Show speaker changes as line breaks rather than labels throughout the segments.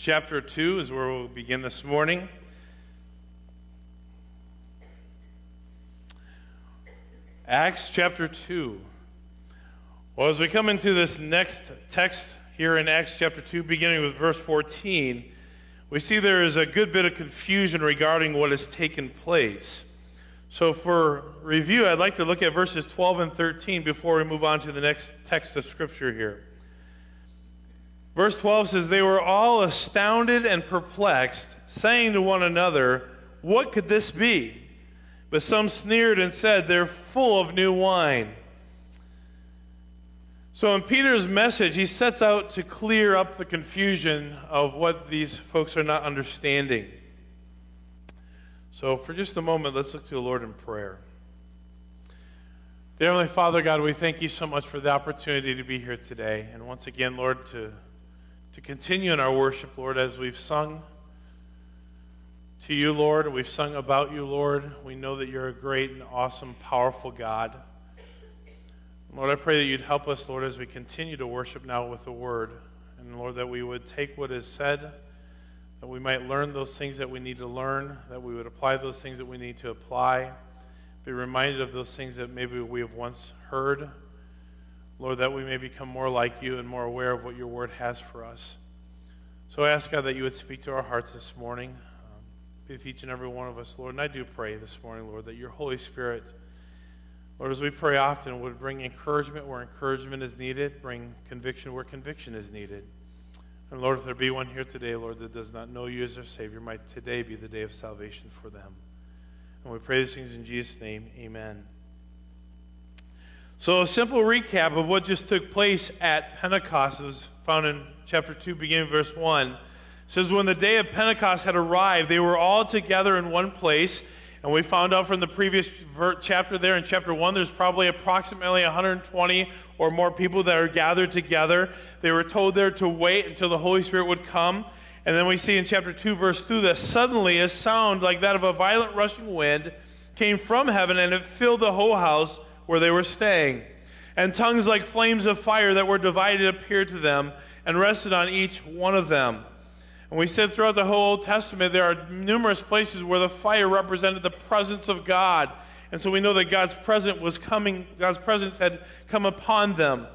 chapter 2 is where we'll begin this morning. Acts chapter 2. Well, as we come into this next text here in Acts chapter 2, beginning with verse 14, we see there is a good bit of confusion regarding what has taken place. So, for review, I'd like to look at verses 12 and 13 before we move on to the next text of Scripture here. Verse 12 says, They were all astounded and perplexed, saying to one another, What could this be? But some sneered and said, They're full of new wine. So, in Peter's message, he sets out to clear up the confusion of what these folks are not understanding. So, for just a moment, let's look to the Lord in prayer. Dear Heavenly Father, God, we thank you so much for the opportunity to be here today. And once again, Lord, to, to continue in our worship, Lord, as we've sung to you, Lord, we've sung about you, Lord. We know that you're a great and awesome, powerful God. Lord, I pray that you'd help us, Lord, as we continue to worship now with the word. And Lord, that we would take what is said that we might learn those things that we need to learn, that we would apply those things that we need to apply, be reminded of those things that maybe we have once heard. Lord, that we may become more like you and more aware of what your word has for us. So I ask, God, that you would speak to our hearts this morning, um, with each and every one of us, Lord. And I do pray this morning, Lord, that your Holy Spirit, Lord, as we pray often, would bring encouragement where encouragement is needed, bring conviction where conviction is needed. And Lord, if there be one here today, Lord, that does not know you as their Savior, might today be the day of salvation for them. And we pray these things in Jesus' name. Amen. So, a simple recap of what just took place at Pentecost is found in chapter 2, beginning verse 1. It says, When the day of Pentecost had arrived, they were all together in one place. And we found out from the previous chapter there in chapter 1, there's probably approximately 120 or more people that are gathered together. They were told there to wait until the Holy Spirit would come. And then we see in chapter 2, verse 2, that suddenly a sound like that of a violent rushing wind came from heaven and it filled the whole house where they were staying. And tongues like flames of fire that were divided appeared to them and rested on each one of them. And we said throughout the whole Old Testament, there are numerous places where the fire represented the presence of God. And so we know that God's presence was coming, God's presence had come upon them.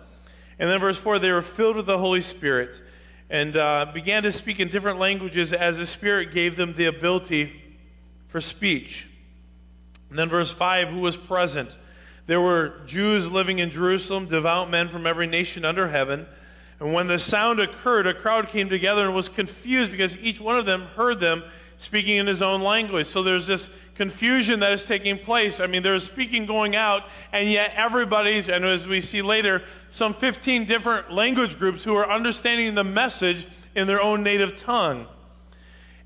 And then verse 4, they were filled with the Holy Spirit and uh, began to speak in different languages as the Spirit gave them the ability for speech. And then verse 5, who was present? There were Jews living in Jerusalem, devout men from every nation under heaven. And when the sound occurred, a crowd came together and was confused because each one of them heard them speaking in his own language. So there's this confusion that is taking place. I mean, there's speaking going out, and yet everybody's, and as we see later, some 15 different language groups who are understanding the message in their own native tongue.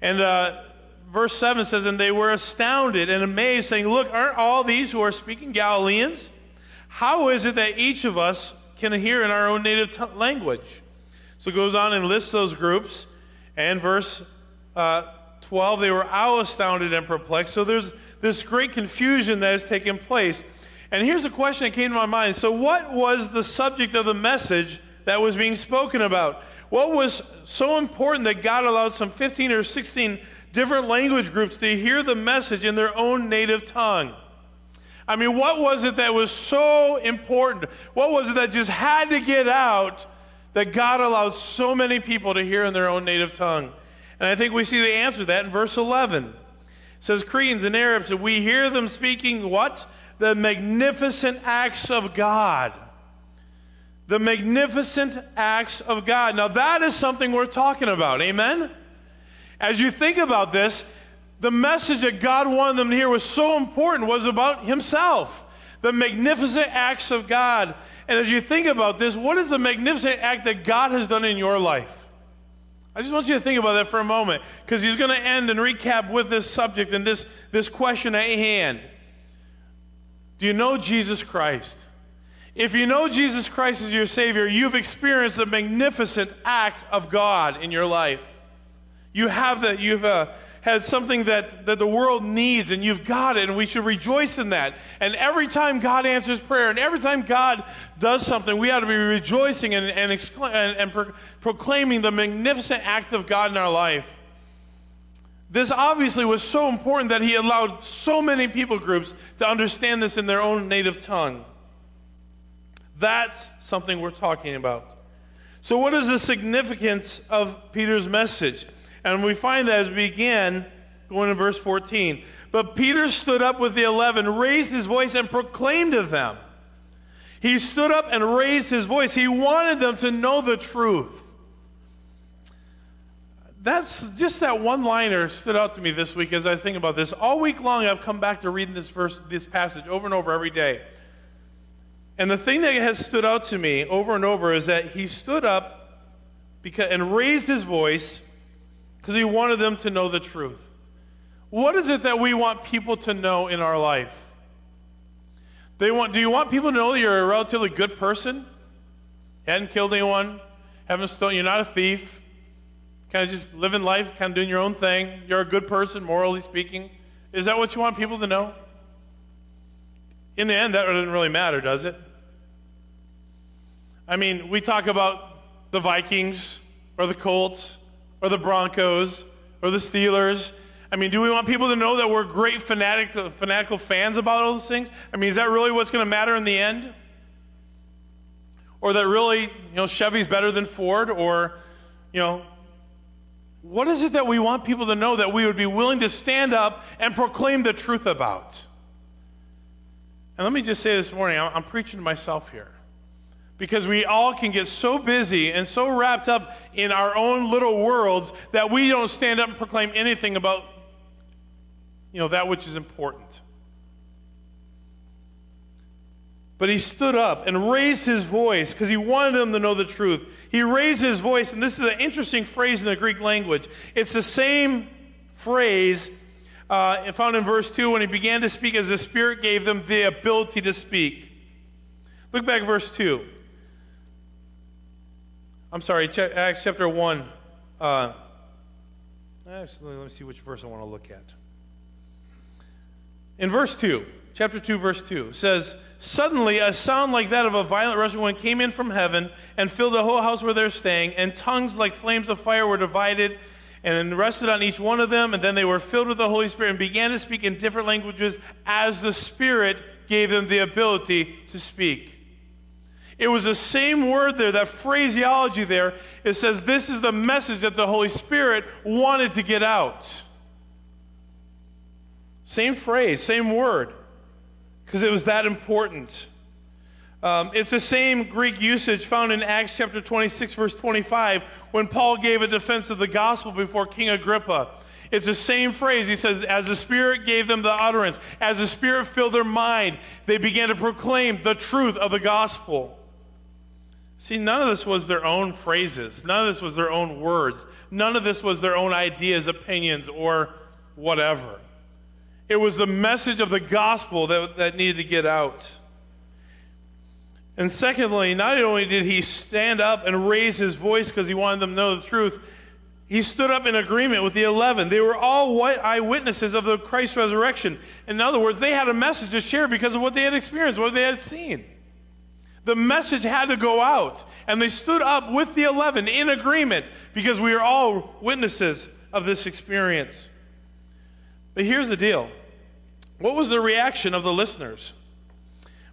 And uh, verse 7 says, And they were astounded and amazed, saying, Look, aren't all these who are speaking Galileans? How is it that each of us can hear in our own native t- language? So it goes on and lists those groups. And verse uh, 12, they were all astounded and perplexed. So there's this great confusion that has taken place. And here's a question that came to my mind. So, what was the subject of the message that was being spoken about? What was so important that God allowed some 15 or 16 different language groups to hear the message in their own native tongue? I mean, what was it that was so important? What was it that just had to get out that God allowed so many people to hear in their own native tongue? And I think we see the answer to that in verse 11. It says, Cretans and Arabs, we hear them speaking what? The magnificent acts of God. The magnificent acts of God. Now, that is something we're talking about. Amen? As you think about this, the message that God wanted them to hear was so important, was about Himself. The magnificent acts of God. And as you think about this, what is the magnificent act that God has done in your life? I just want you to think about that for a moment because he's going to end and recap with this subject and this, this question at hand. Do you know Jesus Christ? If you know Jesus Christ as your Savior, you've experienced a magnificent act of God in your life. You have, the, you've, uh, had something that, that the world needs, and you've got it, and we should rejoice in that. And every time God answers prayer, and every time God does something, we ought to be rejoicing and, and, excla- and, and pro- proclaiming the magnificent act of God in our life. This obviously was so important that he allowed so many people groups to understand this in their own native tongue. That's something we're talking about. So, what is the significance of Peter's message? And we find that as we begin, going to verse 14. But Peter stood up with the eleven, raised his voice, and proclaimed to them. He stood up and raised his voice. He wanted them to know the truth. That's just that one liner stood out to me this week as I think about this. All week long, I've come back to reading this verse, this passage over and over every day. And the thing that has stood out to me over and over is that he stood up because, and raised his voice because he wanted them to know the truth. What is it that we want people to know in our life? They want, do you want people to know that you're a relatively good person? Hadn't killed anyone, haven't stolen, you're not a thief, kind of just living life, kind of doing your own thing. You're a good person, morally speaking. Is that what you want people to know? In the end, that doesn't really matter, does it? I mean, we talk about the Vikings or the Colts or the Broncos or the Steelers. I mean, do we want people to know that we're great fanatical, fanatical fans about all those things? I mean, is that really what's going to matter in the end? Or that really, you know, Chevy's better than Ford? Or, you know, what is it that we want people to know that we would be willing to stand up and proclaim the truth about? And let me just say this morning, I'm, preaching to myself here because we all can get so busy and so wrapped up in our own little worlds that we don't stand up and proclaim anything about you know that which is important. But he stood up and raised his voice because he wanted them to know the truth. He raised his voice and this is an interesting phrase in the greek language. It's the same phrase uh, found in verse 2 when he began to speak as the spirit gave them the ability to speak. Look back at verse 2 I'm sorry, Acts chapter 1. Uh, actually, let me see which verse I want to look at. In verse 2, chapter 2, verse 2, says, Suddenly a sound like that of a violent rushing wind came in from heaven and filled the whole house where they're staying, and tongues like flames of fire were divided and rested on each one of them, and then they were filled with the Holy Spirit and began to speak in different languages as the Spirit gave them the ability to speak. It was the same word there, that phraseology there. It says, This is the message that the Holy Spirit wanted to get out. Same phrase, same word, because it was that important. Um, it's the same Greek usage found in Acts chapter 26, verse 25, when Paul gave a defense of the gospel before King Agrippa. It's the same phrase. He says, As the Spirit gave them the utterance, as the Spirit filled their mind, they began to proclaim the truth of the gospel. See, none of this was their own phrases. None of this was their own words. None of this was their own ideas, opinions, or whatever. It was the message of the gospel that, that needed to get out. And secondly, not only did he stand up and raise his voice because he wanted them to know the truth, he stood up in agreement with the 11. They were all eyewitnesses of the Christ resurrection. In other words, they had a message to share because of what they had experienced, what they had seen. The message had to go out. And they stood up with the 11 in agreement because we are all witnesses of this experience. But here's the deal what was the reaction of the listeners?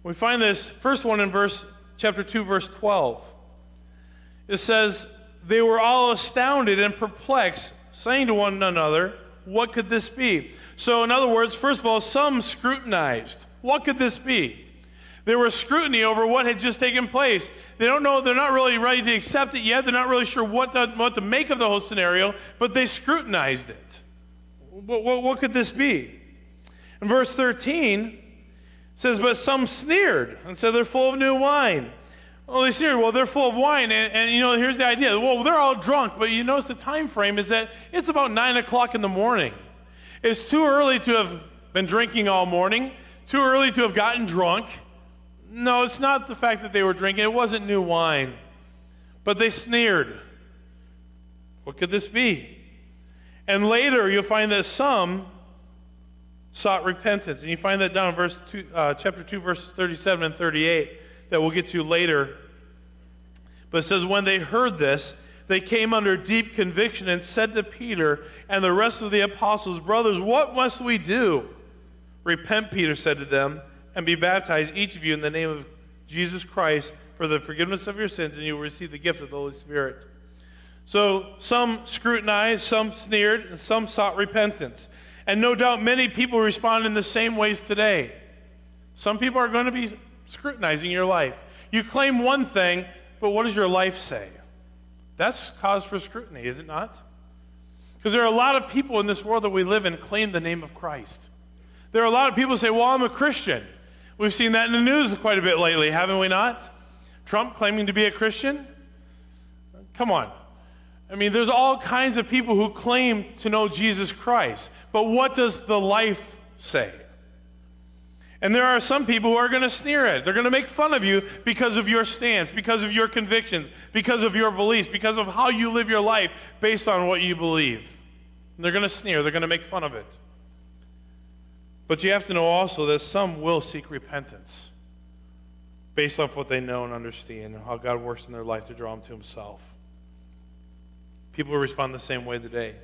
We find this first one in verse chapter 2 verse 12. It says they were all astounded and perplexed, saying to one another, "What could this be?" So in other words, first of all, some scrutinized, "What could this be?" There was scrutiny over what had just taken place. They don't know, they're not really ready to accept it yet. They're not really sure what to, what to make of the whole scenario, but they scrutinized it. What, what, what could this be? In verse 13, says, But some sneered and said they're full of new wine. Well, they sneered, well, they're full of wine. And, and, you know, here's the idea. Well, they're all drunk, but you notice the time frame is that it's about 9 o'clock in the morning. It's too early to have been drinking all morning, too early to have gotten drunk. No, it's not the fact that they were drinking, it wasn't new wine. But they sneered. What could this be? And later, you'll find that some sought repentance. And you find that down in verse two, uh, chapter 2, verses 37 and 38 that we'll get to later. But it says, When they heard this, they came under deep conviction and said to Peter and the rest of the apostles, Brothers, what must we do? Repent, Peter said to them, and be baptized, each of you, in the name of Jesus Christ for the forgiveness of your sins, and you will receive the gift of the Holy Spirit. So some scrutinized, some sneered, and some sought repentance. And no doubt many people respond in the same ways today. Some people are going to be scrutinizing your life. You claim one thing, but what does your life say? That's cause for scrutiny, is it not? Because there are a lot of people in this world that we live in claim the name of Christ. There are a lot of people who say, Well, I'm a Christian. We've seen that in the news quite a bit lately, haven't we not? Trump claiming to be a Christian? Come on. I mean, there's all kinds of people who claim to know Jesus Christ. But what does the life say? And there are some people who are going to sneer at it. They're going to make fun of you because of your stance, because of your convictions, because of your beliefs, because of how you live your life based on what you believe. And they're going to sneer, they're going to make fun of it. But you have to know also that some will seek repentance based off what they know and understand and how God works in their life to draw them to Himself. People respond the same way today.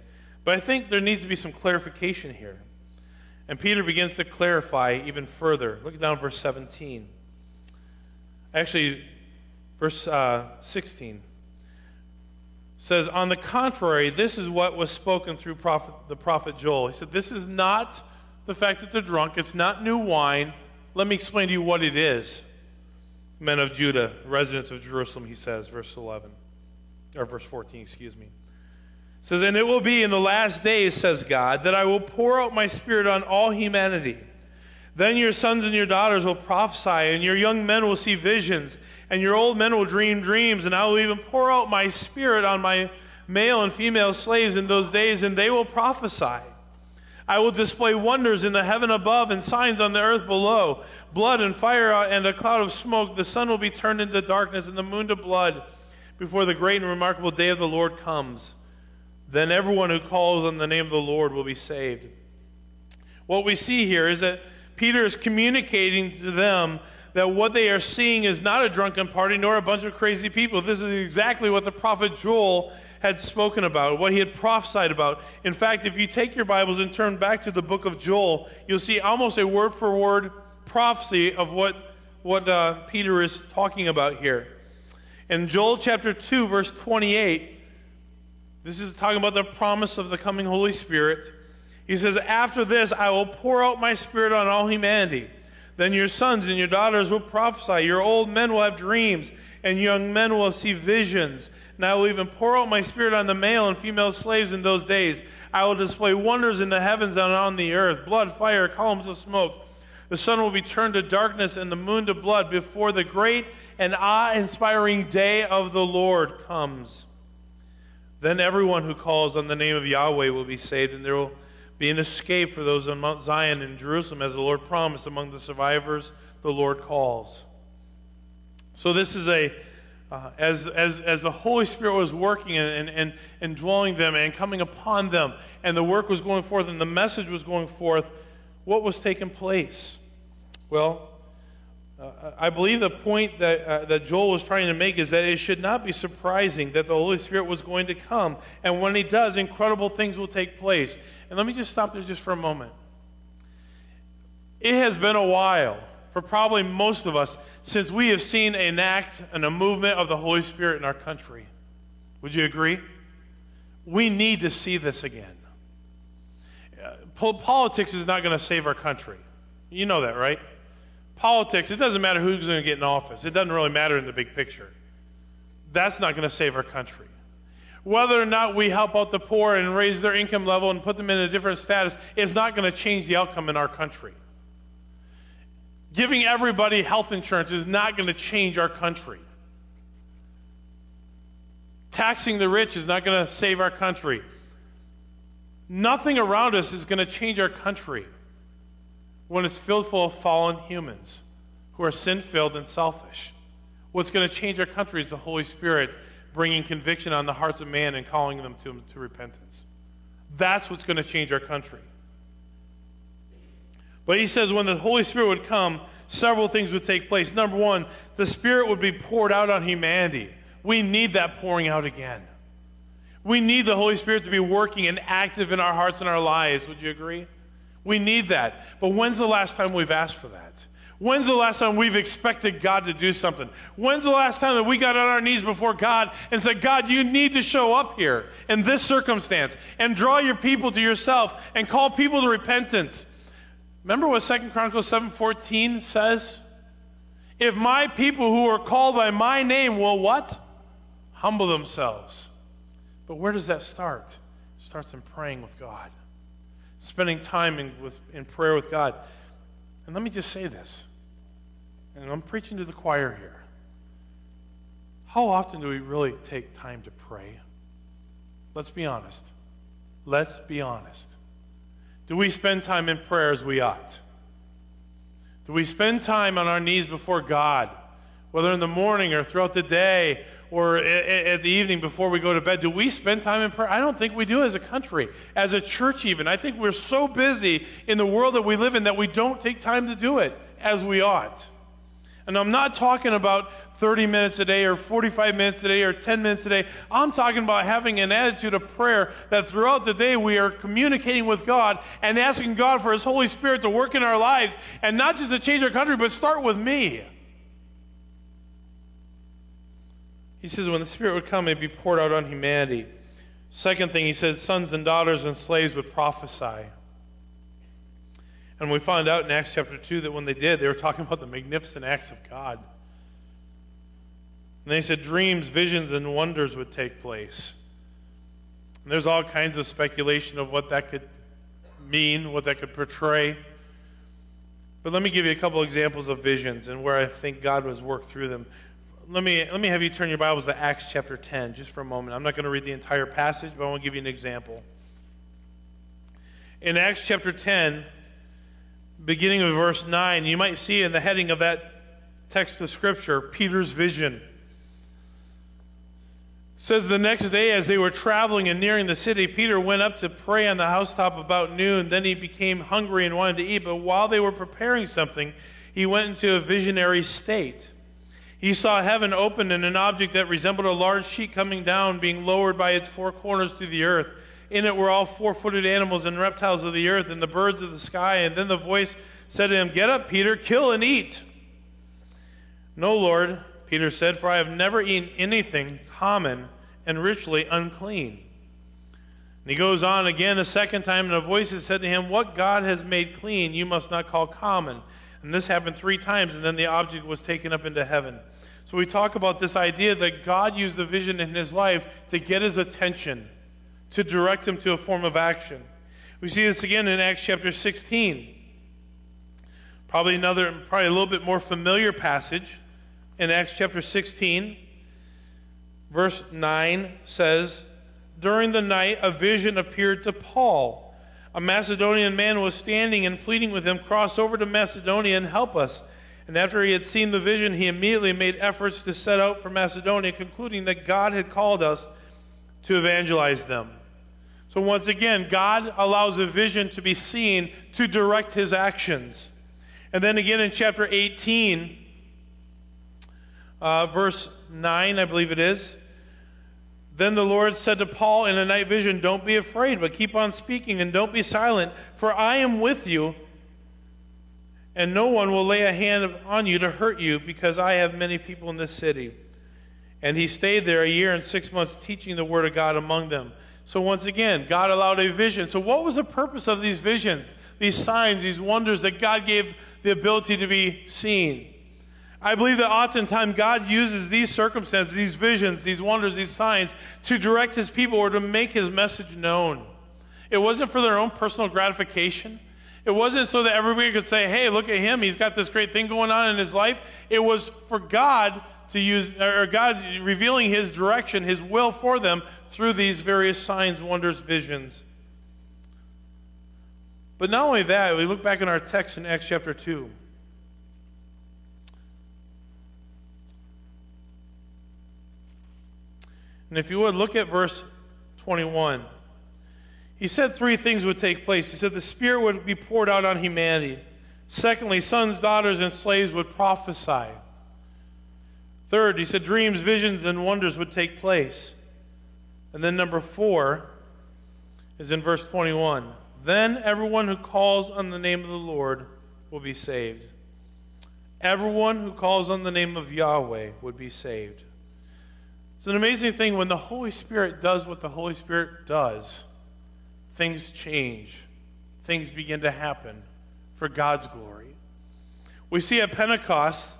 But I think there needs to be some clarification here. And Peter begins to clarify even further. Look down verse 17. Actually, verse uh, 16 says, On the contrary, this is what was spoken through prophet, the prophet Joel. He said, This is not the fact that they're drunk, it's not new wine. Let me explain to you what it is. Men of Judah, residents of Jerusalem, he says, verse 11, or verse 14, excuse me says, And it will be in the last days, says God, that I will pour out my spirit on all humanity. Then your sons and your daughters will prophesy, and your young men will see visions, and your old men will dream dreams, and I will even pour out my spirit on my male and female slaves in those days, and they will prophesy. I will display wonders in the heaven above and signs on the earth below blood and fire and a cloud of smoke. The sun will be turned into darkness and the moon to blood before the great and remarkable day of the Lord comes then everyone who calls on the name of the Lord will be saved. What we see here is that Peter is communicating to them that what they are seeing is not a drunken party nor a bunch of crazy people. This is exactly what the prophet Joel had spoken about, what he had prophesied about. In fact, if you take your Bibles and turn back to the book of Joel, you'll see almost a word for word prophecy of what, what uh, Peter is talking about here. In Joel chapter 2, verse 28, this is talking about the promise of the coming Holy Spirit. He says, After this, I will pour out my spirit on all humanity. Then your sons and your daughters will prophesy. Your old men will have dreams, and young men will see visions. And I will even pour out my spirit on the male and female slaves in those days. I will display wonders in the heavens and on the earth blood, fire, columns of smoke. The sun will be turned to darkness and the moon to blood before the great and awe inspiring day of the Lord comes. Then everyone who calls on the name of Yahweh will be saved, and there will be an escape for those on Mount Zion and Jerusalem, as the Lord promised. Among the survivors, the Lord calls. So this is a uh, as, as, as the Holy Spirit was working and, and, and dwelling them and coming upon them, and the work was going forth and the message was going forth, what was taking place? Well, uh, I believe the point that, uh, that Joel was trying to make is that it should not be surprising that the Holy Spirit was going to come. And when He does, incredible things will take place. And let me just stop there just for a moment. It has been a while, for probably most of us, since we have seen an act and a movement of the Holy Spirit in our country. Would you agree? We need to see this again. Uh, politics is not going to save our country. You know that, right? Politics, it doesn't matter who's going to get in office. It doesn't really matter in the big picture. That's not going to save our country. Whether or not we help out the poor and raise their income level and put them in a different status is not going to change the outcome in our country. Giving everybody health insurance is not going to change our country. Taxing the rich is not going to save our country. Nothing around us is going to change our country when it's filled full of fallen humans who are sin filled and selfish. What's going to change our country is the Holy Spirit bringing conviction on the hearts of man and calling them to, to repentance. That's what's going to change our country. But he says when the Holy Spirit would come, several things would take place. Number one, the Spirit would be poured out on humanity. We need that pouring out again. We need the Holy Spirit to be working and active in our hearts and our lives. Would you agree? We need that. But when's the last time we've asked for that? When's the last time we've expected God to do something? When's the last time that we got on our knees before God and said, God, you need to show up here in this circumstance and draw your people to yourself and call people to repentance? Remember what Second Chronicles 7:14 says? If my people who are called by my name will what? Humble themselves. But where does that start? It starts in praying with God. Spending time in, with, in prayer with God. And let me just say this. And I'm preaching to the choir here. How often do we really take time to pray? Let's be honest. Let's be honest. Do we spend time in prayer as we ought? Do we spend time on our knees before God, whether in the morning or throughout the day or at the evening before we go to bed? Do we spend time in prayer? I don't think we do as a country, as a church, even. I think we're so busy in the world that we live in that we don't take time to do it as we ought. And I'm not talking about 30 minutes a day or 45 minutes a day or 10 minutes a day. I'm talking about having an attitude of prayer that throughout the day we are communicating with God and asking God for His Holy Spirit to work in our lives and not just to change our country, but start with me. He says, when the Spirit would come, it'd be poured out on humanity. Second thing, he said, sons and daughters and slaves would prophesy. And we find out in Acts chapter 2 that when they did, they were talking about the magnificent acts of God. And they said dreams, visions, and wonders would take place. And there's all kinds of speculation of what that could mean, what that could portray. But let me give you a couple examples of visions and where I think God was worked through them. Let me, let me have you turn your Bibles to Acts chapter 10 just for a moment. I'm not going to read the entire passage, but I want to give you an example. In Acts chapter 10, beginning of verse 9, you might see in the heading of that text of Scripture, Peter's vision says the next day as they were traveling and nearing the city peter went up to pray on the housetop about noon. Then he became hungry and wanted to eat. But while they were preparing something he went into a visionary state. He saw heaven opened and an object that resembled a large sheet coming down being lowered by its four corners to the earth. In it were all four-footed animals and reptiles of the earth and the birds of the sky. And then the voice said to him get up peter kill and eat. No lord peter said for i have never eaten anything common and richly unclean. And he goes on again a second time, and a voice has said to him, What God has made clean, you must not call common. And this happened three times, and then the object was taken up into heaven. So we talk about this idea that God used the vision in his life to get his attention, to direct him to a form of action. We see this again in Acts chapter 16. Probably another, probably a little bit more familiar passage in Acts chapter 16 verse 9 says, During the night, a vision appeared to Paul. A Macedonian man was standing and pleading with him, Cross over to Macedonia and help us. And after he had seen the vision, he immediately made efforts to set out for Macedonia, concluding that God had called us to evangelize them. So, once again, God allows a vision to be seen to direct his actions. And then again in chapter 18, uh, verse 9, I believe it is. Then the Lord said to Paul in a night vision, Don't be afraid, but keep on speaking and don't be silent, for I am with you, and no one will lay a hand on you to hurt you, because I have many people in this city. And he stayed there a year and six months teaching the word of God among them. So once again, God allowed a vision. So, what was the purpose of these visions, these signs, these wonders that God gave the ability to be seen? I believe that oftentimes God uses these circumstances, these visions, these wonders, these signs to direct his people or to make his message known. It wasn't for their own personal gratification. It wasn't so that everybody could say, hey, look at him, he's got this great thing going on in his life. It was for God to use, or God revealing his direction, his will for them through these various signs, wonders, visions. But not only that, we look back in our text in Acts chapter 2. And if you would look at verse 21, he said three things would take place. He said the Spirit would be poured out on humanity. Secondly, sons, daughters, and slaves would prophesy. Third, he said dreams, visions, and wonders would take place. And then number four is in verse 21. Then everyone who calls on the name of the Lord will be saved. Everyone who calls on the name of Yahweh would be saved. It's an amazing thing when the Holy Spirit does what the Holy Spirit does things change, things begin to happen for God's glory. We see at Pentecost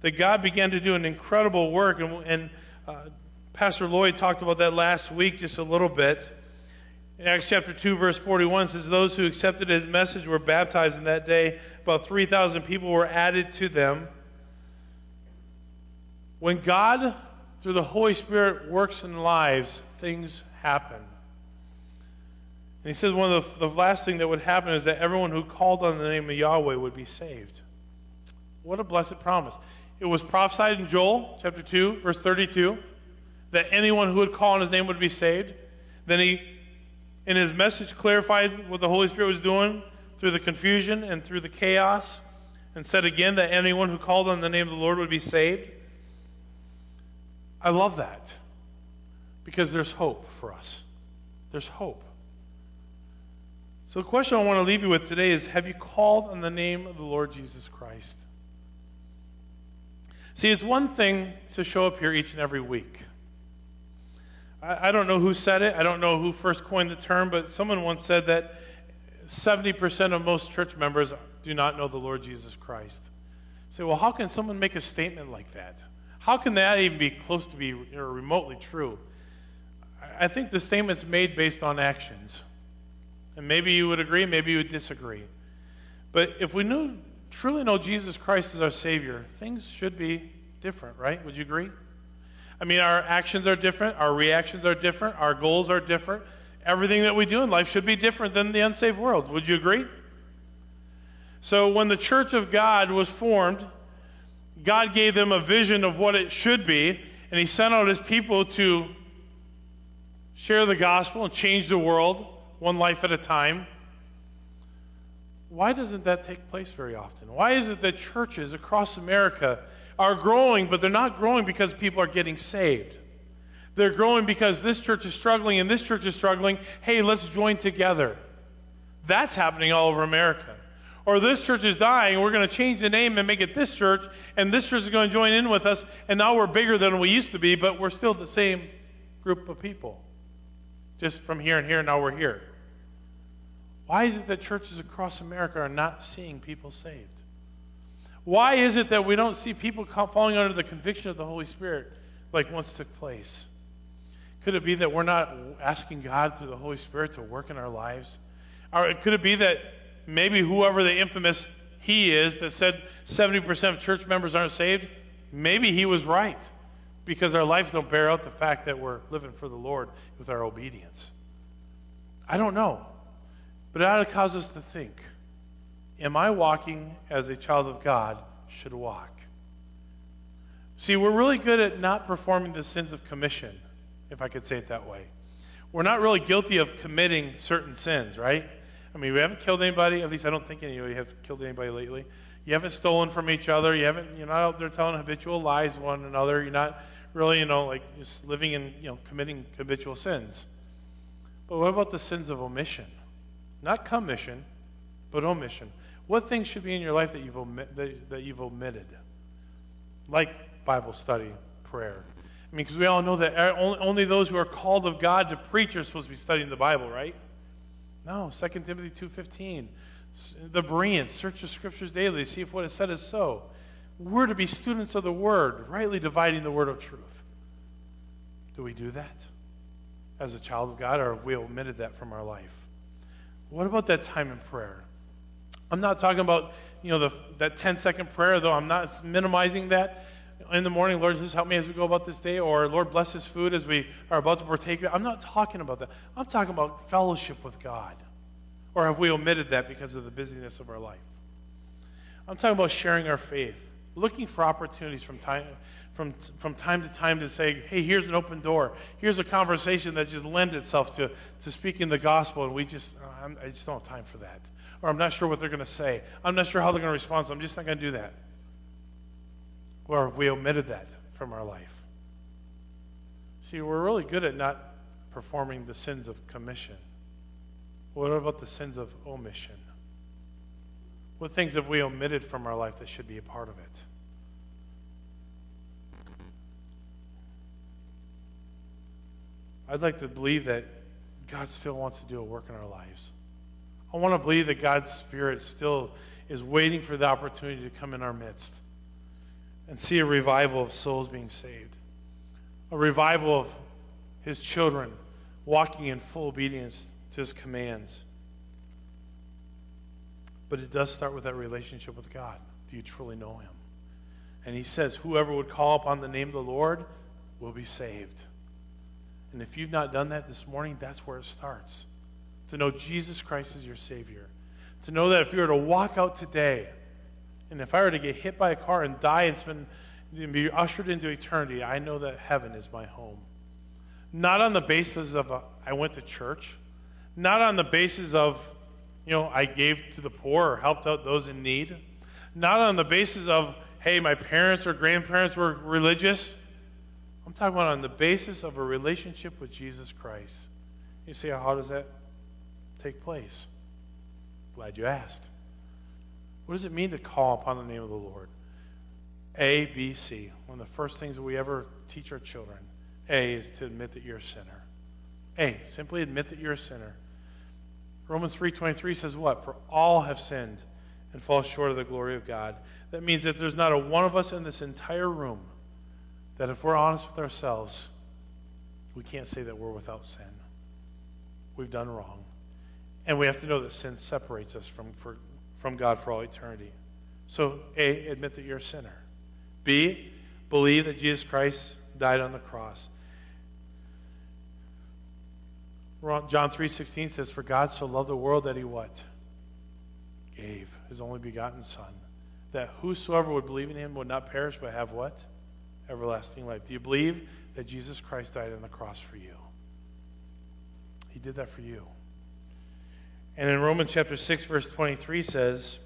that God began to do an incredible work, and, and uh, Pastor Lloyd talked about that last week just a little bit. In Acts chapter 2, verse 41 says, Those who accepted his message were baptized in that day. About 3,000 people were added to them. When God, through the Holy Spirit, works in lives, things happen. And he says one of the, the last thing that would happen is that everyone who called on the name of Yahweh would be saved. What a blessed promise. It was prophesied in Joel chapter 2, verse 32, that anyone who would call on his name would be saved. Then he, in his message, clarified what the Holy Spirit was doing through the confusion and through the chaos, and said again that anyone who called on the name of the Lord would be saved. I love that because there's hope for us. There's hope. So, the question I want to leave you with today is Have you called on the name of the Lord Jesus Christ? See, it's one thing to show up here each and every week. I, I don't know who said it, I don't know who first coined the term, but someone once said that 70% of most church members do not know the Lord Jesus Christ. Say, well, how can someone make a statement like that? How can that even be close to be or remotely true? I think the statement's made based on actions. And maybe you would agree, maybe you would disagree. But if we knew, truly know Jesus Christ as our Savior, things should be different, right? Would you agree? I mean, our actions are different, our reactions are different, our goals are different. Everything that we do in life should be different than the unsaved world. Would you agree? So, when the church of God was formed, God gave them a vision of what it should be, and He sent out His people to share the gospel and change the world one life at a time. Why doesn't that take place very often? Why is it that churches across America are growing, but they're not growing because people are getting saved? They're growing because this church is struggling and this church is struggling. Hey, let's join together. That's happening all over America. Or this church is dying, we're going to change the name and make it this church, and this church is going to join in with us, and now we're bigger than we used to be, but we're still the same group of people. Just from here and here, now we're here. Why is it that churches across America are not seeing people saved? Why is it that we don't see people falling under the conviction of the Holy Spirit like once took place? Could it be that we're not asking God through the Holy Spirit to work in our lives? Or could it be that maybe whoever the infamous he is that said 70% of church members aren't saved, maybe he was right because our lives don't bear out the fact that we're living for the Lord with our obedience. I don't know. But it ought to cause us to think Am I walking as a child of God should walk? See, we're really good at not performing the sins of commission, if I could say it that way. We're not really guilty of committing certain sins, right? I mean, we haven't killed anybody, at least I don't think any of you have killed anybody lately. You haven't stolen from each other. You haven't, you're not out there telling habitual lies to one another. You're not really, you know, like just living and you know, committing habitual sins. But what about the sins of omission? Not commission, but omission. What things should be in your life that you've, omit, that, that you've omitted? Like Bible study, prayer. I mean, because we all know that eh, only, only those who are called of God to preach are supposed to be studying the Bible, right? No, 2 Timothy 2.15. The Bereans, search the scriptures daily see if what is said is so. We're to be students of the word, rightly dividing the word of truth. Do we do that as a child of God, or have we omitted that from our life? What about that time in prayer? I'm not talking about, you know, the, that 10 second prayer, though. I'm not minimizing that. In the morning, Lord, just help me as we go about this day, or Lord, bless this food as we are about to partake. I'm not talking about that. I'm talking about fellowship with God. Or have we omitted that because of the busyness of our life? I'm talking about sharing our faith, looking for opportunities from time, from, from time to time to say, hey, here's an open door. Here's a conversation that just lends itself to, to speaking the gospel, and we just, uh, i just don't have time for that. Or I'm not sure what they're going to say. I'm not sure how they're going to respond, so I'm just not going to do that. Or have we omitted that from our life? See, we're really good at not performing the sins of commission. What about the sins of omission? What things have we omitted from our life that should be a part of it? I'd like to believe that God still wants to do a work in our lives. I want to believe that God's Spirit still is waiting for the opportunity to come in our midst and see a revival of souls being saved, a revival of His children walking in full obedience to His commands. But it does start with that relationship with God. Do you truly know Him? And He says, Whoever would call upon the name of the Lord will be saved. And if you've not done that this morning, that's where it starts. To know Jesus Christ is your Savior. To know that if you were to walk out today, and if I were to get hit by a car and die and spend and be ushered into eternity, I know that heaven is my home. Not on the basis of a, I went to church, not on the basis of you know, I gave to the poor or helped out those in need. Not on the basis of, hey, my parents or grandparents were religious. I'm talking about on the basis of a relationship with Jesus Christ. You say, how does that take place? Glad you asked. What does it mean to call upon the name of the Lord? A, B, C. One of the first things that we ever teach our children. A is to admit that you're a sinner. A, simply admit that you're a sinner. Romans 3:23 says what? For all have sinned and fall short of the glory of God. That means that there's not a one of us in this entire room that if we're honest with ourselves, we can't say that we're without sin. We've done wrong. And we have to know that sin separates us from, for, from God for all eternity. So, A, admit that you're a sinner. B, believe that Jesus Christ died on the cross. John 3:16 says, "For God so loved the world that he what? Gave his only begotten son, that whosoever would believe in him would not perish but have what? Everlasting life." Do you believe that Jesus Christ died on the cross for you? He did that for you. And in Romans chapter 6 verse 23 says,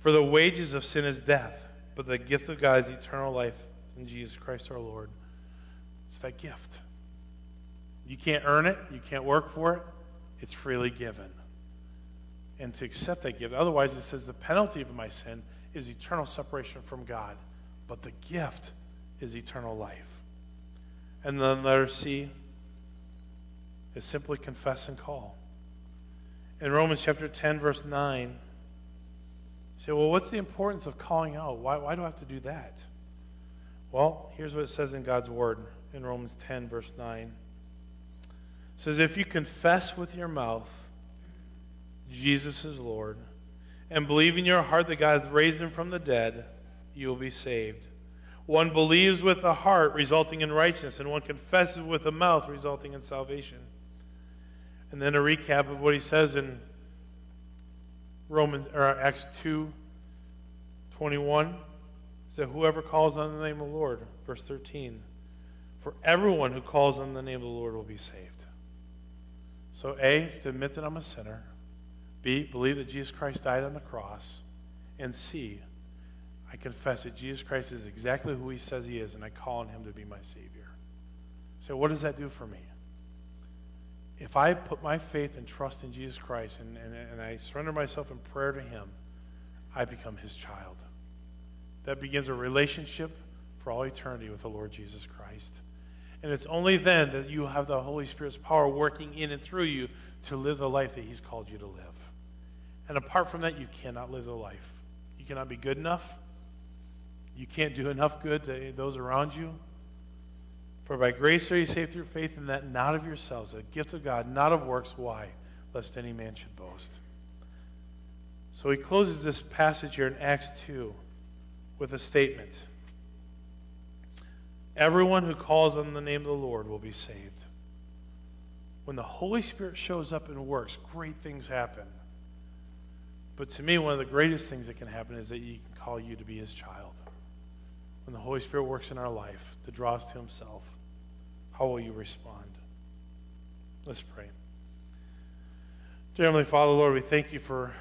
"For the wages of sin is death, but the gift of God is eternal life in Jesus Christ our Lord." It's that gift. You can't earn it, you can't work for it. It's freely given. And to accept that gift, otherwise, it says the penalty of my sin is eternal separation from God, but the gift is eternal life. And then letter C is simply confess and call. In Romans chapter 10, verse 9, you say, well, what's the importance of calling out? Why, why do I have to do that? Well, here's what it says in God's Word in Romans 10, verse 9 says, If you confess with your mouth Jesus is Lord and believe in your heart that God has raised him from the dead, you will be saved. One believes with the heart, resulting in righteousness, and one confesses with the mouth, resulting in salvation. And then a recap of what he says in Romans or Acts 2 21 said, Whoever calls on the name of the Lord, verse 13, for everyone who calls on the name of the Lord will be saved. So, A is to admit that I'm a sinner. B, believe that Jesus Christ died on the cross. And C, I confess that Jesus Christ is exactly who he says he is, and I call on him to be my Savior. So, what does that do for me? If I put my faith and trust in Jesus Christ and, and, and I surrender myself in prayer to him, I become his child. That begins a relationship for all eternity with the Lord Jesus Christ. And it's only then that you have the Holy Spirit's power working in and through you to live the life that He's called you to live. And apart from that, you cannot live the life. You cannot be good enough. You can't do enough good to those around you. For by grace are you saved through faith, and that not of yourselves, a gift of God, not of works. Why? Lest any man should boast. So he closes this passage here in Acts 2 with a statement Everyone who calls on the name of the Lord will be saved. When the Holy Spirit shows up and works, great things happen. But to me, one of the greatest things that can happen is that he can call you to be his child. When the Holy Spirit works in our life to draw us to himself. How will you respond? Let's pray. Dear Heavenly Father, Lord, we thank you for